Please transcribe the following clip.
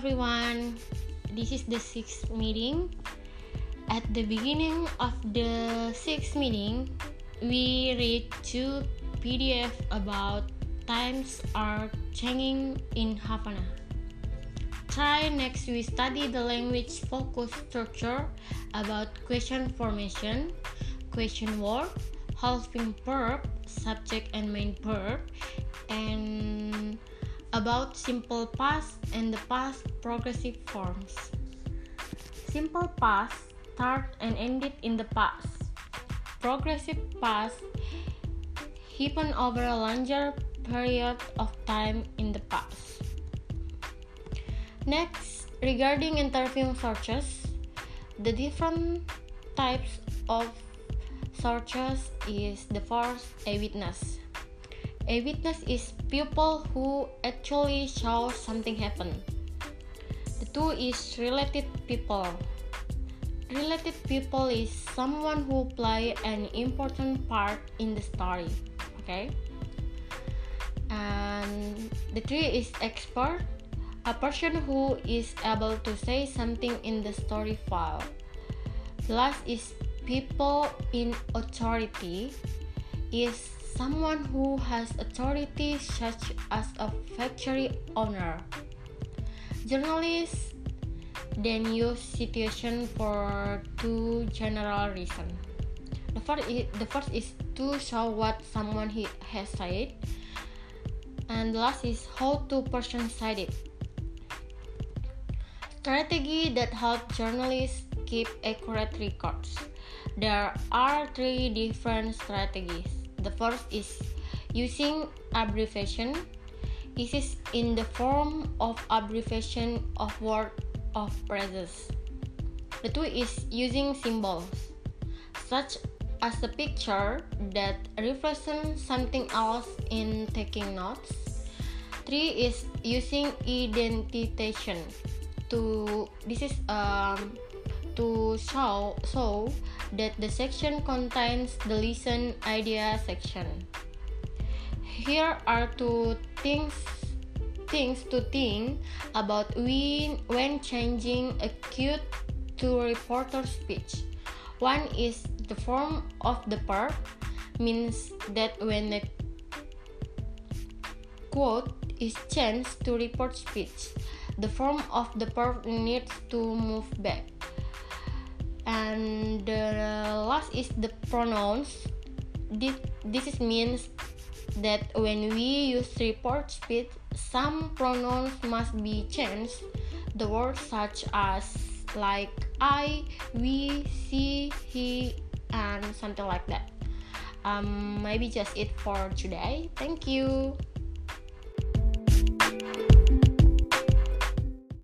everyone. This is the sixth meeting. At the beginning of the sixth meeting, we read two PDF about times are changing in Havana. Try next we study the language focus structure about question formation, question word, helping verb, subject and main verb, about simple past and the past progressive forms. Simple past start and ended in the past. Progressive past happen over a longer period of time in the past. Next, regarding interview searches, the different types of searches is the first a witness. A witness is people who actually saw something happen. The two is related people. Related people is someone who play an important part in the story. Okay. And the three is expert, a person who is able to say something in the story file. The Last is people in authority is someone who has authority such as a factory owner. Journalists then use situation for two general reasons. The first is, the first is to show what someone he has said, and the last is how to person said it. Strategy that help journalists keep accurate records. There are three different strategies. The first is using abbreviation. This is in the form of abbreviation of word of phrases. The two is using symbols, such as a picture that represents something else in taking notes. Three is using indentation. To this is um, to show so that the section contains the listen idea section. Here are two things things to think about when, when changing a quote to reporter speech. One is the form of the verb means that when the quote is changed to report speech, the form of the verb needs to move back and the last is the pronouns. This, this means that when we use report speech some pronouns must be changed. The words such as like i we she he and something like that. Um, maybe just it for today. Thank you